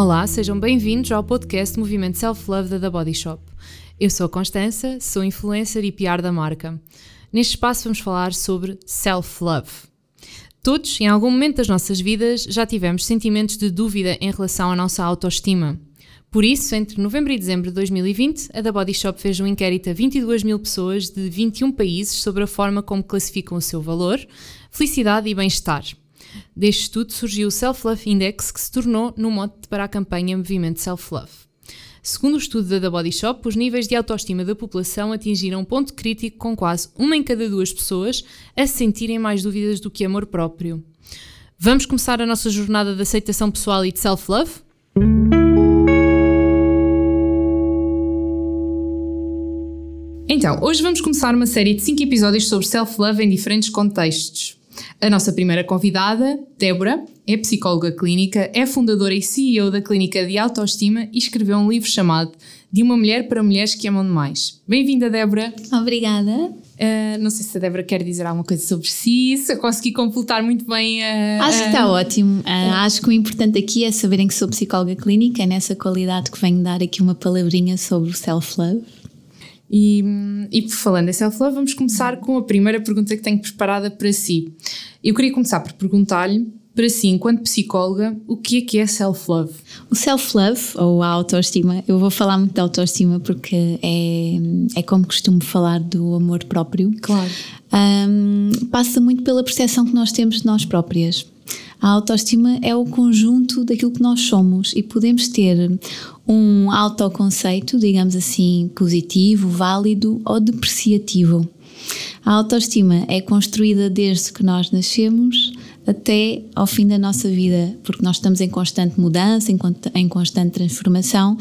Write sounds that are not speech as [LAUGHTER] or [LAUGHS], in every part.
Olá, sejam bem-vindos ao podcast Movimento Self Love da The Body Shop. Eu sou a Constança, sou influencer e PR da marca. Neste espaço vamos falar sobre self love. Todos, em algum momento das nossas vidas, já tivemos sentimentos de dúvida em relação à nossa autoestima. Por isso, entre novembro e dezembro de 2020, a The Body Shop fez um inquérito a 22 mil pessoas de 21 países sobre a forma como classificam o seu valor, felicidade e bem-estar. Deste estudo surgiu o Self Love Index, que se tornou no mote para a campanha Movimento Self Love. Segundo o estudo da The Body Shop, os níveis de autoestima da população atingiram um ponto crítico com quase uma em cada duas pessoas a sentirem mais dúvidas do que amor próprio. Vamos começar a nossa jornada de aceitação pessoal e de self-love? Então, hoje vamos começar uma série de 5 episódios sobre self-love em diferentes contextos. A nossa primeira convidada, Débora, é psicóloga clínica, é fundadora e CEO da Clínica de Autoestima e escreveu um livro chamado De uma Mulher para Mulheres que Amam Demais. Bem-vinda, Débora. Obrigada. Uh, não sei se a Débora quer dizer alguma coisa sobre si, se eu consegui completar muito bem a. Acho que está ótimo. Uh, acho que o importante aqui é saberem que sou psicóloga clínica, é nessa qualidade que venho dar aqui uma palavrinha sobre o self-love. E, e falando em self-love, vamos começar com a primeira pergunta que tenho preparada para si. Eu queria começar por perguntar-lhe, para si, enquanto psicóloga, o que é que é self-love? O self-love, ou a autoestima, eu vou falar muito da autoestima porque é, é como costumo falar do amor próprio. Claro. Um, passa muito pela percepção que nós temos de nós próprias. A autoestima é o conjunto daquilo que nós somos e podemos ter um autoconceito, digamos assim, positivo, válido ou depreciativo. A autoestima é construída desde que nós nascemos até ao fim da nossa vida, porque nós estamos em constante mudança, em constante transformação.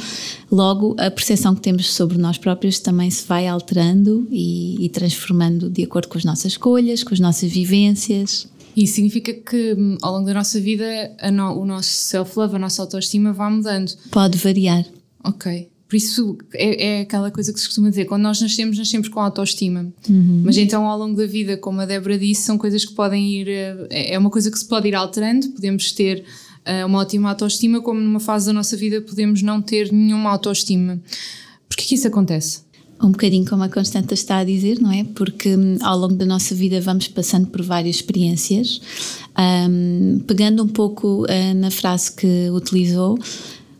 Logo, a percepção que temos sobre nós próprios também se vai alterando e, e transformando de acordo com as nossas escolhas, com as nossas vivências. Isso significa que hum, ao longo da nossa vida no, o nosso self-love, a nossa autoestima vai mudando. Pode variar. Ok. Por isso é, é, aquela coisa que se costuma dizer: quando nós nascemos, nascemos com autoestima. Uhum. Mas então, ao longo da vida, como a Débora disse, são coisas que podem ir. Eh, é uma coisa que se pode ir alterando. Podemos ter uh, uma ótima autoestima, como numa fase da nossa vida podemos não ter nenhuma autoestima. Por que isso acontece? Um bocadinho como a Constanta está a dizer, não é? Porque hum, ao longo da nossa vida vamos passando por várias experiências. Um, pegando um pouco uh, na frase que utilizou,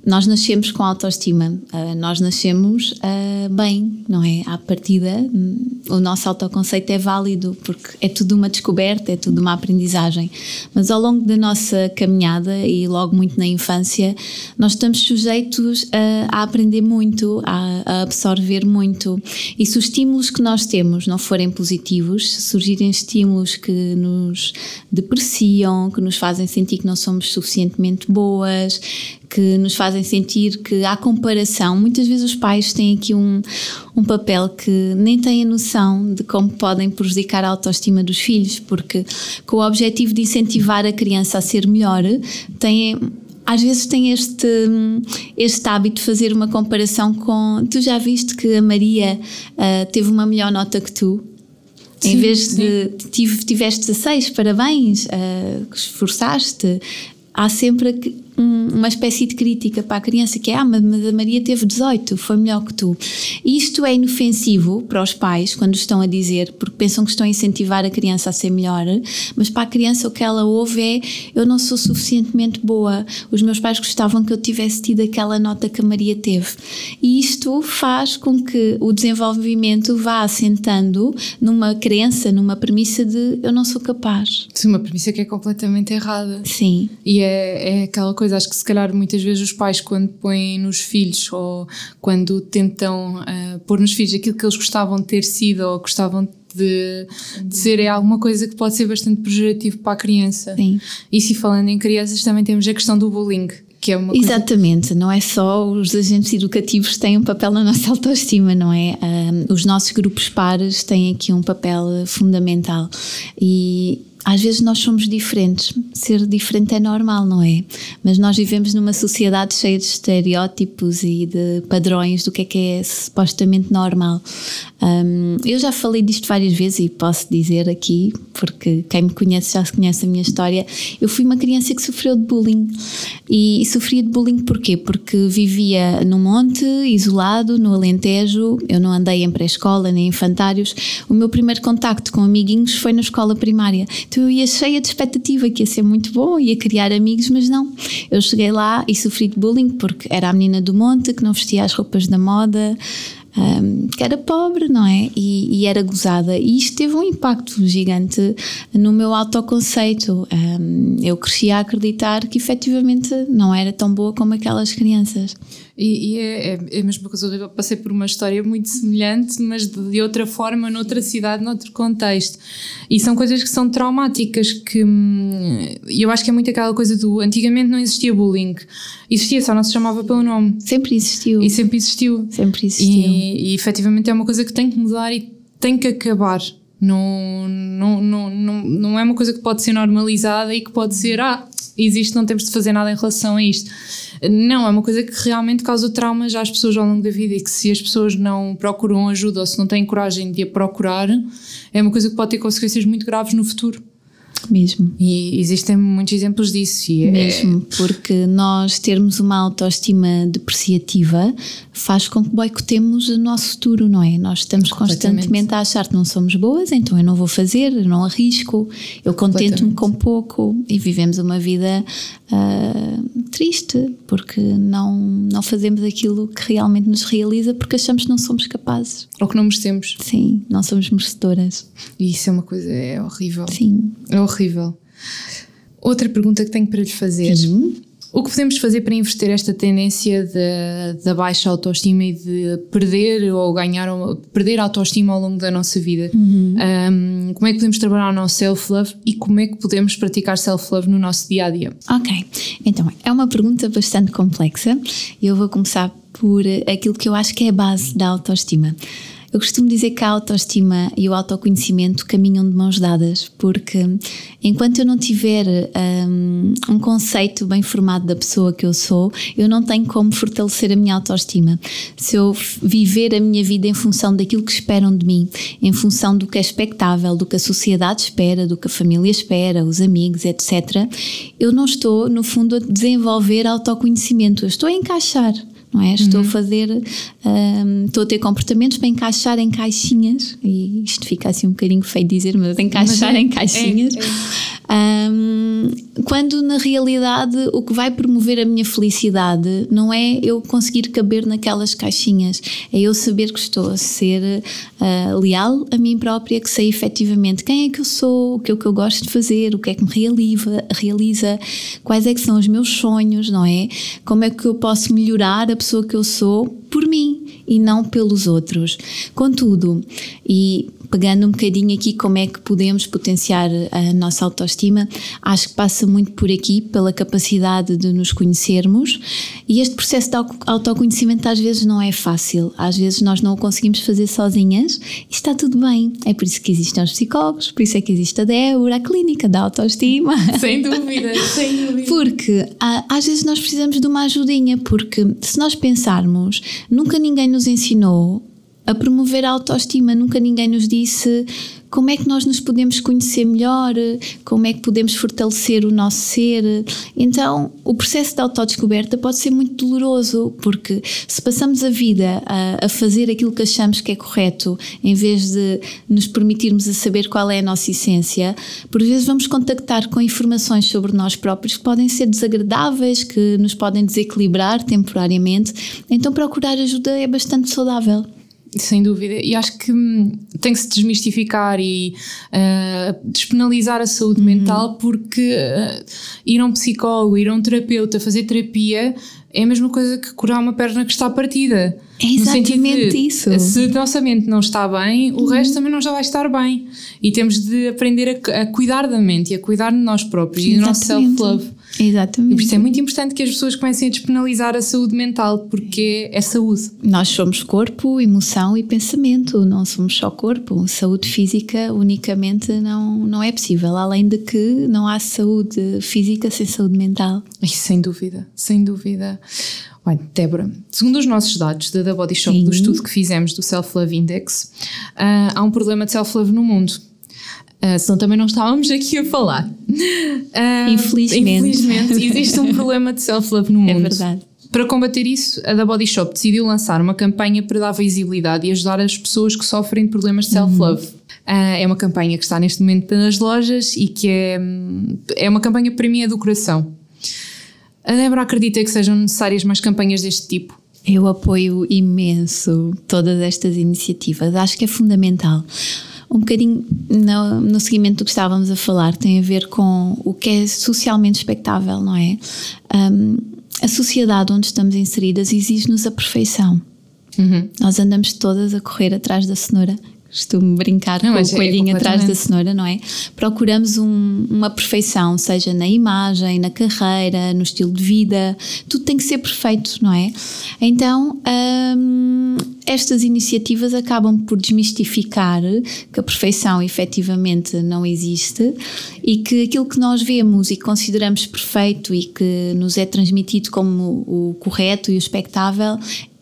nós nascemos com autoestima, uh, nós nascemos uh, bem, não é? À partida, hum, o nosso autoconceito é válido porque é tudo uma descoberta, é tudo uma aprendizagem. Mas ao longo da nossa caminhada e logo muito na infância, nós estamos sujeitos a, a aprender muito, a, a, absorver muito. E se os estímulos que nós temos não forem positivos, se surgirem estímulos que nos depreciam, que nos fazem sentir que não somos suficientemente boas, que nos fazem sentir que há comparação. Muitas vezes os pais têm aqui um, um papel que nem têm a noção de como podem prejudicar a autoestima dos filhos, porque com o objetivo de incentivar a criança a ser melhor, têm às vezes tem este, este hábito de fazer uma comparação com. Tu já viste que a Maria uh, teve uma melhor nota que tu? Sim, em vez de tive, tiveste 16, parabéns, uh, esforçaste. Há sempre um, uma espécie de crítica para a criança que é, ah, mas a Maria teve 18, foi melhor que tu. Isto é inofensivo para os pais quando estão a dizer, porque pensam que estão a incentivar a criança a ser melhor, mas para a criança o que ela ouve é, eu não sou suficientemente boa, os meus pais gostavam que eu tivesse tido aquela nota que a Maria teve. E isto faz com que o desenvolvimento vá assentando numa crença, numa premissa de eu não sou capaz. Sim, uma premissa que é completamente errada. Sim. E é, é aquela coisa coisa. Acho que se calhar muitas vezes os pais, quando põem nos filhos ou quando tentam uh, pôr nos filhos aquilo que eles gostavam de ter sido ou gostavam de, de, ser é alguma coisa que pode ser bastante pejorativo para a criança. Sim. E se falando em crianças, também temos a questão do bullying. Que é uma Exatamente, coisa... não é só os agentes educativos têm um papel na nossa [LAUGHS] autoestima, não é? Um, os nossos grupos pares têm aqui um papel fundamental e às vezes nós somos diferentes. Ser diferente é normal, não é? Mas nós vivemos numa sociedade cheia de estereótipos e de padrões do que é que é supostamente normal. Um, eu já falei disto várias vezes e posso dizer aqui, porque quem me conhece já conhece a minha história. Eu fui uma criança que sofreu de bullying. E, e sofria de bullying porquê? Porque vivia no monte, isolado, no Alentejo. Eu não andei em pré-escola nem em infantários. O meu primeiro contacto com amiguinhos foi na escola primária. Então eu ia cheia de expectativa que ia ser muito bom, ia criar amigos, mas não. Eu cheguei lá e sofri de bullying porque era a menina do monte que não vestia as roupas da moda, um, que era pobre, não é? E, e, era gozada. E isto teve um impacto gigante no meu autoconceito. Um, eu cresci a acreditar que efetivamente não era tão boa como aquelas crianças. E, e é, é, é, a mesma coisa, eu passei por uma história muito semelhante, mas de, de, outra forma, noutra cidade, noutro contexto. E são coisas que são traumáticas, que hum, eu acho que é muito aquela coisa do. Antigamente não existia bullying, existia, só não se chamava pelo nome. Sempre existiu. E sempre existiu. Sempre existiu. E, e efetivamente é uma coisa que tem que mudar e tem que acabar. Não, não, não, não, não é uma coisa que pode ser normalizada e que pode ser, ah, existe, não temos de fazer nada em relação a isto. Não, é uma coisa que realmente causa traumas às pessoas ao longo da vida e que se as pessoas não procuram ajuda ou se não têm coragem de a procurar, é uma coisa que pode ter consequências muito graves no futuro. Mesmo. E existem muitos exemplos disso. É Mesmo, é... porque nós termos uma autoestima depreciativa faz com que boicotemos o nosso futuro, não é? Nós estamos constantemente a achar que não somos boas, então eu não vou fazer, eu não arrisco, eu contento-me com pouco e vivemos uma vida uh, triste porque não, não fazemos aquilo que realmente nos realiza porque achamos que não somos capazes. Ou que não merecemos. Sim, não somos merecedoras. E isso é uma coisa, é horrível. Sim. É horrível. Outra pergunta que tenho para lhe fazer. Uhum. O que podemos fazer para inverter esta tendência da baixa autoestima e de perder ou ganhar perder a autoestima ao longo da nossa vida? Uhum. Um, como é que podemos trabalhar o nosso self-love e como é que podemos praticar self-love no nosso dia a dia? Ok, então é uma pergunta bastante complexa e eu vou começar por aquilo que eu acho que é a base da autoestima. Eu costumo dizer que a autoestima e o autoconhecimento caminham de mãos dadas, porque enquanto eu não tiver um, um, conceito bem formado da pessoa que eu sou, eu não tenho como fortalecer a minha autoestima. Se eu viver a minha vida em função daquilo que esperam de mim, em função do que é expectável, do que a sociedade espera, do que a família espera, os amigos, etc., eu não estou, no fundo, a desenvolver autoconhecimento, eu estou a encaixar não é? Estou uhum. a fazer, um, estou a ter comportamentos para encaixar em caixinhas, e isto fica assim um bocadinho feio dizer, mas encaixar mas é, em caixinhas. É, é. Um, quando na realidade o que vai promover a minha felicidade não é eu conseguir caber naquelas caixinhas, é eu saber que estou a ser uh, leal a mim própria, que sei efetivamente quem é que eu sou, o que é que eu gosto de fazer, o que é que me realiza, realiza quais é que são os meus sonhos, não é? Como é que eu posso melhorar a pessoa que eu sou por mim e não pelos outros. Contudo, e pegando um bocadinho aqui como é que podemos potenciar a nossa autoestima, acho que passa muito por aqui, pela capacidade de nos conhecermos. E este processo de autoconhecimento às vezes não é fácil, às vezes nós não o conseguimos fazer sozinhas e está tudo bem. É por isso que existem os psicólogos, por isso é que existe a Débora, a clínica da autoestima. Sem dúvida, [LAUGHS] sem dúvida. Porque às vezes nós precisamos de uma ajudinha, porque se nós pensarmos, nunca ninguém nos ensinou a promover a autoestima. Nunca ninguém nos disse como é que nós nos podemos conhecer melhor, como é que podemos fortalecer o nosso ser. Então, o processo de autodescoberta pode ser muito doloroso, porque se passamos a vida a, a, fazer aquilo que achamos que é correto, em vez de nos permitirmos a saber qual é a nossa essência, por vezes vamos contactar com informações sobre nós próprios que podem ser desagradáveis, que nos podem desequilibrar temporariamente. Então, procurar ajuda é bastante saudável. Sem dúvida, e acho que hum, tem que se desmistificar e uh, despenalizar a saúde uhum. mental, porque uh, ir a um psicólogo, ir a um terapeuta, fazer terapia é a mesma coisa que curar uma perna que está partida. É exatamente de, isso. Se a nossa mente não está bem, o uhum. resto também não já vai estar bem. E temos de aprender a, a, cuidar da mente e a cuidar de nós próprios exatamente. e do nosso self-love. Exatamente. E por isso é muito importante que as pessoas comecem a despenalizar a saúde mental, porque é saúde. Nós somos corpo, emoção e pensamento, não somos só corpo. Saúde física unicamente não, não é possível, além de que não há saúde física sem saúde mental. Isso, sem dúvida, sem dúvida. Olha, Débora, segundo os nossos dados da The Body Shop, Sim. do estudo que fizemos do Self Love Index, ah, há um problema de self-love no mundo. Uh, senão também não estávamos aqui a falar. Uh, Infelizmente. Infelizmente, existe um problema de self-love no [LAUGHS] É mundo. verdade. Para combater isso, a The Body Shop decidiu lançar uma campanha para dar visibilidade e ajudar as pessoas que sofrem de problemas de self-love. Uhum. Uh, é uma campanha que está neste momento nas lojas e que é, hum, é uma campanha para mim é do coração. A Débora acredita que sejam necessárias mais campanhas deste tipo? Eu apoio imenso todas estas iniciativas, acho que é fundamental. Um bocadinho no, no seguimento do que estávamos a falar, tem a ver com o que é socialmente expectável, não é? Um, a sociedade onde estamos inseridas exige-nos a perfeição. Uhum. Nós andamos todas a correr atrás da cenoura. Costumo brincar Não, com o é coelhinho atrás da cenoura, não é? Procuramos um- uma perfeição, seja na imagem, na carreira, no estilo de vida, tudo tem que ser perfeito, não é? Então, hum, estas iniciativas acabam por desmistificar que a perfeição efetivamente não existe e que aquilo que nós vemos e consideramos perfeito e que nos é transmitido como o correto e o expectável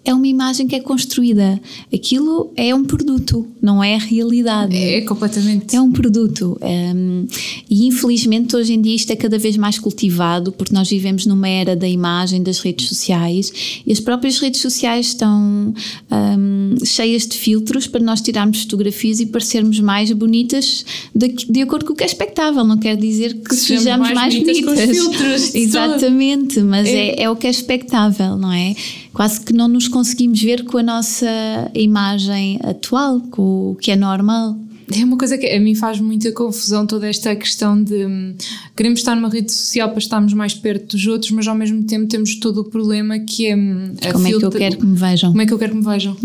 é uma imagem que é construída. Aquilo é um produto, não é a realidade. É completamente. É um produto. hum, e infelizmente hoje em dia isto é cada vez mais cultivado porque nós vivemos numa era da imagem, das redes sociais e as próprias redes sociais estão hum, cheias de filtros para nós tirarmos fotografias e parecermos mais bonitas de, de acordo com o que é expectável. Não quer dizer que, sejamos sejamos mais mais, bonitas com os bonitas. filtros Exatamente, mas É. é, é o que é expectável, não é? Quase que não nos conseguimos ver com a nossa imagem atual, com o que é normal. É uma coisa que a mim faz muita confusão toda esta questão de hum, queremos estar numa rede social para estarmos mais perto dos outros, mas ao mesmo tempo temos todo o problema que é hum, a Como é que eu filtra- quero que me vejam? como é que eu quero que me vejam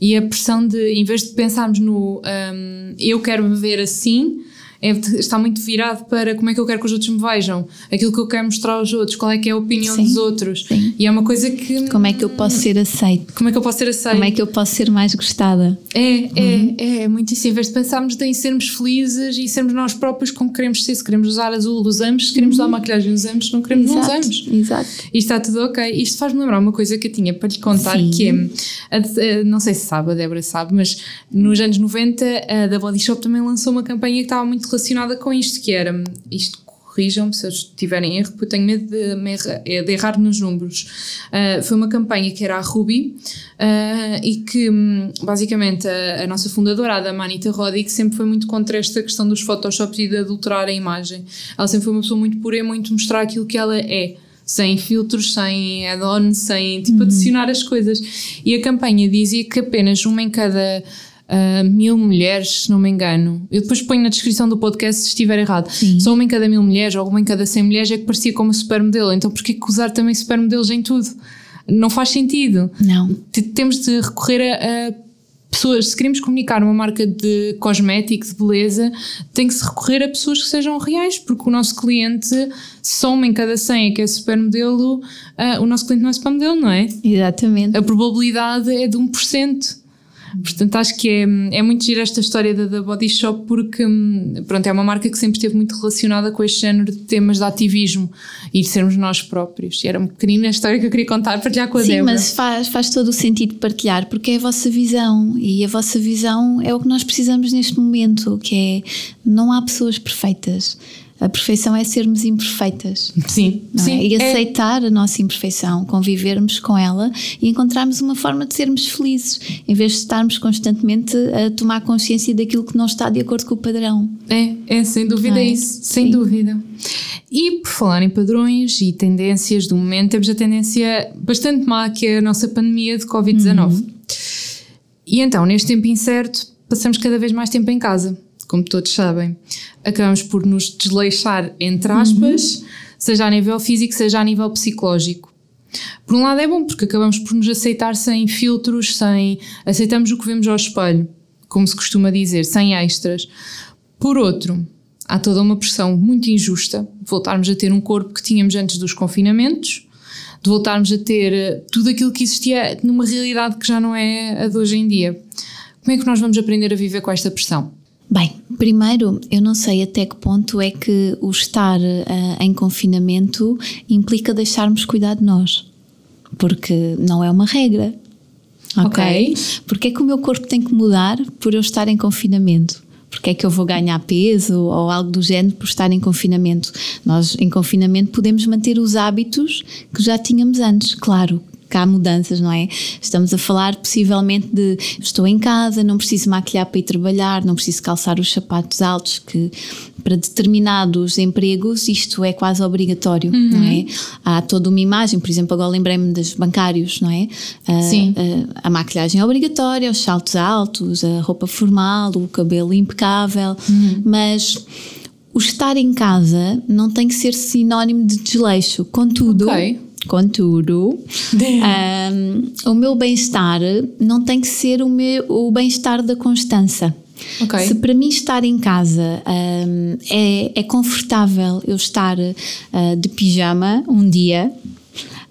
e a pressão de em vez de pensarmos no hum, eu quero me ver assim é está muito virado para como é que eu quero que os outros me vejam aquilo que eu quero mostrar aos outros qual é que é a opinião Sim, dos outros sim. e é uma coisa que Como é que eu posso ser aceite? como é que eu posso ser aceito Como é que eu posso ser mais gostada? é, é, é, é muito isso. Em vez de pensarmos em sermos felizes e sermos nós próprios como queremos ser, se queremos usar azul, usamos, se queremos usar maquilhagem, usamos, se não queremos, não Exato, usamos. exato. E está tudo ok. Isto faz-me lembrar uma coisa que eu tinha para lhe contar, Sim. que é, a a- não sei se sabe, a Débora sabe, mas nos anos 90 a da Body Shop também lançou uma campanha que estava muito relacionada com isto, que era, isto corrijam-me se eu estiver em erro, porque eu tenho medo de, me erra- é, de errar nos números. Ah, foi uma campanha que era a Ruby ah, e que hum, basicamente a, a nossa fundadora, a Damanita Roddick, sempre foi muito contra esta questão dos photoshops e de adulterar a imagem. Ela sempre foi uma pessoa muito pura e muito mostrar aquilo que ela é. Sem filtros, sem add-on, sem tipo adicionar as coisas. E a campanha dizia que apenas uma em cada ah, mil mulheres, se não me engano. Eu depois ponho na descrição do podcast se estiver errado. Só uma em cada mil mulheres ou uma em cada cem mulheres é que parecia como supermodelo. Então porquê que usar também supermodelos em tudo? Não faz sentido. Não. T- Temos de recorrer a, a pessoas. Se queremos comunicar uma marca de cosmético, de beleza, tem que se recorrer a pessoas que sejam reais, porque o nosso cliente, só uma em cada 100 é que é supermodelo, ah, o nosso cliente não é supermodelo, não é? Exatamente. a probabilidade é de 1%. Portanto, acho que é, é muito gira esta história da, da Body Shop porque hum, pronto, é uma marca que sempre esteve muito relacionada com este género de temas de ativismo e de sermos nós próprios. E era uma pequenina história que eu queria contar, partilhar com a Sim, Débora. mas faz, faz todo o sentido partilhar, porque é a vossa visão e a vossa visão é o que nós precisamos neste momento, que é não há pessoas perfeitas. A perfeição é sermos imperfeitas. Sim, não sim. é? E é- aceitar a nossa imperfeição, convivermos com ela e encontrarmos uma forma de sermos felizes, em vez de estarmos constantemente a tomar consciência daquilo que não está de acordo com o padrão. É, é, sem dúvida é? isso, sem Sim. dúvida. E por falar em padrões e tendências do momento, temos a tendência bastante má que é a nossa pandemia de Covid-19. E então, neste tempo incerto, passamos cada vez mais tempo em casa, como todos sabem. Acabamos por nos desleixar, entre aspas, seja a nível físico, seja a nível psicológico. Por um lado é bom, porque acabamos por nos aceitar sem filtros, sem aceitamos o que vemos ao espelho, como se costuma dizer, sem extras. Por outro, há toda uma pressão muito injusta de voltarmos a ter um corpo que tínhamos antes dos confinamentos, de voltarmos a ter eh, tudo aquilo que existia numa realidade que já não é a de hoje em dia. Como é que nós vamos aprender a viver com esta pressão? Bem, primeiro, eu não sei até que ponto é que o estar uh, em confinamento implica deixarmos cuidar de nós, porque não é uma regra. Ok? okay. Porque é que o meu corpo tem que mudar por eu estar em confinamento? porque é que eu vou ganhar peso ou algo do género por estar em confinamento. Nós, em confinamento, podemos manter os hábitos que já tínhamos antes, claro, que há mudanças, não é? Estamos a falar possivelmente de estou em casa, não preciso maquilhar para ir trabalhar, não preciso calçar os sapatos altos, que para determinados empregos isto é quase obrigatório, uhum. não é? Há toda uma imagem, por exemplo, agora lembrei-me dos bancários, não é? Sim. A, a, maquilhagem é obrigatória, os saltos altos, a roupa formal, o cabelo impecável, uhum. mas o estar em casa não tem que ser sinónimo de desleixo. Contudo, okay. Contudo, um, o meu bem-estar não tem que ser o, meu, o bem-estar da Constança. Okay. Se para mim estar em casa um, é, é confortável eu estar uh, de pijama um dia,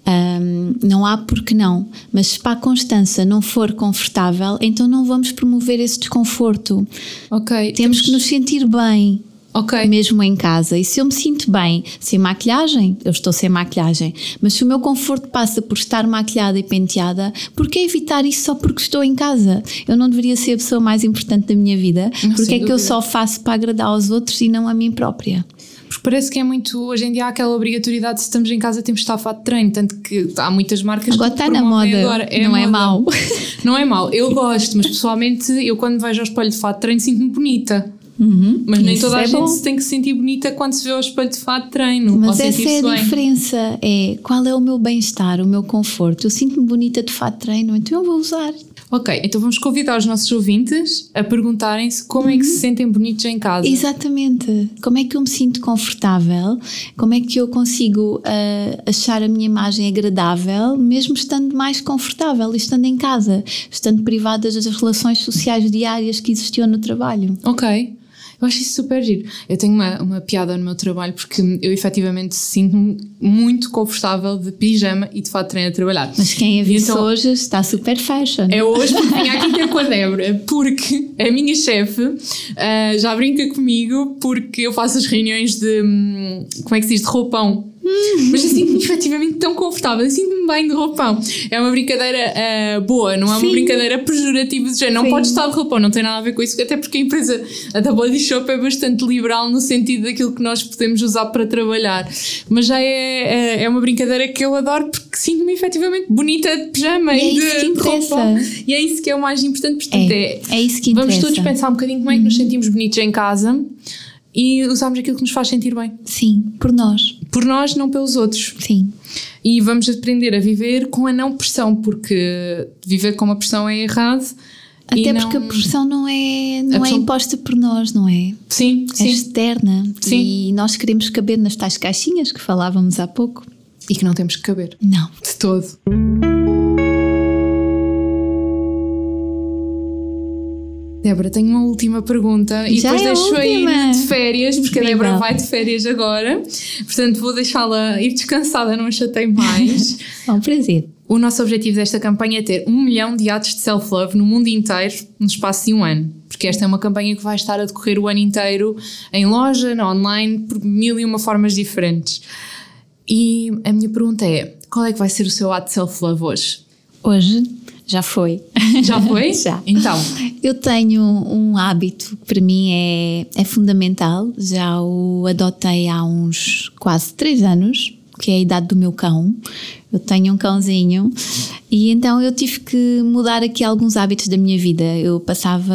um, não há porque não. Mas se para a Constança não for confortável, então não vamos promover esse desconforto. Ok. Temos, Temos que nos sentir bem. Ok. Mesmo em casa. E se eu me sinto bem sem maquilhagem, eu estou sem maquilhagem. Mas se o meu conforto passa por estar maquilhada e penteada, por que evitar isso só porque estou em casa? Eu não deveria ser a pessoa mais importante da minha vida? Porque é que eu só faço para agradar aos outros e não a mim própria? Porque parece que é muito. Hoje em dia há aquela obrigatoriedade, se estamos em casa temos de estar fato de treino, tanto que há muitas marcas agora que. está na moda, agora. É não é moda. é mau. Não é mau, eu gosto, mas pessoalmente eu quando vejo ao espelho de fato de treino sinto-me bonita. Uhum, mas nem toda a é gente bom. se tem que sentir bonita quando se vê ao espelho de fato de treino. Mas essa é a bem. diferença. É qual é o meu bem-estar, o meu conforto. Eu sinto-me bonita de fato de treino, então eu vou usar. Ok, então vamos convidar os nossos ouvintes a perguntarem-se como uhum. é que se uhum. sentem bonitos em casa. Exatamente. Como é que eu me sinto confortável? Como é que eu consigo uh, achar a minha imagem agradável, mesmo estando mais confortável, estando em casa, estando privada das relações sociais diárias que existiam no trabalho? Ok. Eu acho isso super giro. Eu tenho uma, uma piada no meu trabalho porque eu efetivamente sinto-me muito confortável de pijama e de fato treino a trabalhar. Mas quem a visto então, hoje está super fashion. É hoje porque vim aqui ter com a Débora, porque a minha chefe uh, já brinca comigo porque eu faço as reuniões de. Hum, como é que se diz? De roupão mas eu sinto-me efetivamente tão confortável, eu sinto-me bem de roupão. É uma brincadeira uh, boa, não é uma Sim. brincadeira pejorativa de género. Não pode estar de roupão, não tem nada a ver com isso, até porque a empresa, a da Body Shop, é bastante liberal no sentido daquilo que nós podemos usar para trabalhar. Mas já é, é, é uma brincadeira que eu adoro porque sinto-me efetivamente bonita de pijama e, e é de roupão. E é isso que é o mais importante. Portanto, é, é, é isso que Vamos interessa. todos pensar um bocadinho como é que nos uhum. sentimos bonitos em casa e usarmos aquilo que nos faz sentir bem. Sim, por nós. Por nós, não pelos outros. Sim. E vamos aprender a viver com a não pressão, porque viver com uma pressão é errado. Até porque a pressão não é, não é pressão... é imposta por nós, não é? Sim, é sim. externa. Sim. E nós queremos caber nas tais caixinhas que falávamos há pouco. E que não temos que caber. Não. De todo. Débora, tenho uma última pergunta e Já depois é deixo aí de férias, porque a Débora vai de férias agora, portanto vou deixá-la ir descansada, não a chatei mais. [LAUGHS] é um prazer. O nosso objetivo desta campanha é ter um milhão de atos de self-love no mundo inteiro no espaço de um ano, porque esta é uma campanha que vai estar a decorrer o ano inteiro em loja, no online, por mil e uma formas diferentes. E a minha pergunta é: qual é que vai ser o seu ato de self-love hoje? Hoje já foi. [LAUGHS] Já foi? [LAUGHS] Já. Então. Eu tenho um hábito que para mim é, é fundamental, já o adotei há uns quase três anos, que é a idade do meu cão. Eu tenho um cãozinho e então eu tive que mudar aqui alguns hábitos da minha vida. Eu passava,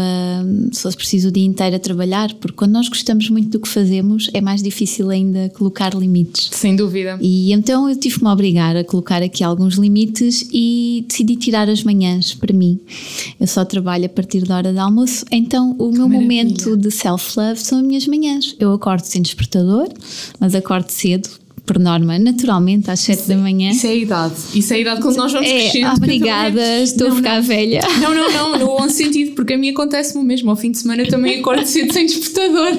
se fosse preciso, o dia inteiro a trabalhar, porque quando nós gostamos muito do que fazemos, é mais difícil ainda colocar limites. Sem dúvida. E então eu tive que me obrigar a colocar aqui alguns limites e decidi tirar as manhãs para mim. Eu só trabalho a partir da hora do almoço, então o meu momento de self-love são as minhas manhãs. Eu acordo sem despertador, mas acordo cedo por norma, naturalmente, às 7 da manhã. Isso é a idade. Isso é a idade quando nós vamos é, crescendo. Obrigada, estou não, a ficar não. velha. Não, não, não, no bom sentido, porque a mim acontece-me o mesmo. Ao fim de semana eu também acordo cedo sem despertador.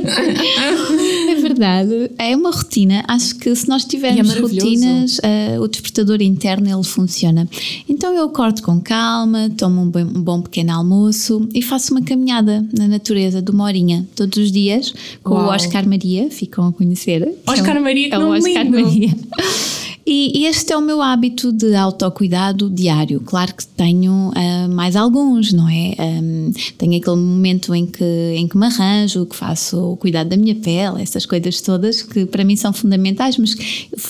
É verdade, é uma rotina. Acho que se nós tivermos é rotinas, uh, o despertador interno ele funciona. Então eu acordo com calma, tomo um bom, um bom pequeno almoço e faço uma caminhada na natureza de uma horinha todos os dias com Uau. o Oscar Maria, ficam a conhecer. Oscar é um, Maria, que é nome Oscar. Maria. [LAUGHS] E, e este é o meu hábito de autocuidado diário. Claro que tenho ah, mais alguns, não é? Ahm, tenho aquele momento em que, em que me arranjo, que faço o cuidado da minha pele, essas coisas todas que para mim são fundamentais, mas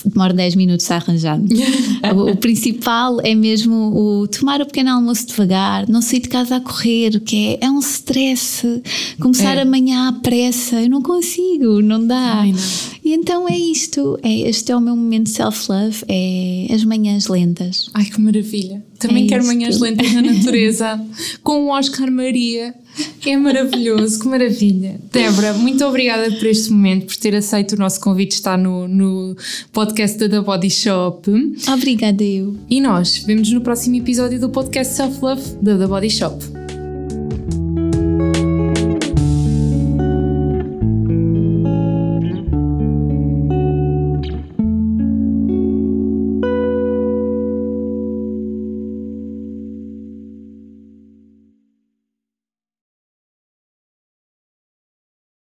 demoro 10 minutos a arranjar. [LAUGHS] o, o principal é mesmo o tomar o pequeno almoço devagar, não sair de casa a correr, que é, é um stress. Começar É. amanhã à pressa, eu não consigo, não dá. Ai, não. E então é isto, é, este é o meu momento de self-love, é as manhãs lentas. Ai, que maravilha. Também É quero isto. manhãs lentas na natureza [LAUGHS] com o Oscar Maria. É maravilhoso, que maravilha. Débora, muito obrigada por este momento, por ter aceito o nosso convite de estar no, no podcast da The Body Shop. Obrigada eu. E nós vemos no próximo episódio do podcast Self Love da The Body Shop.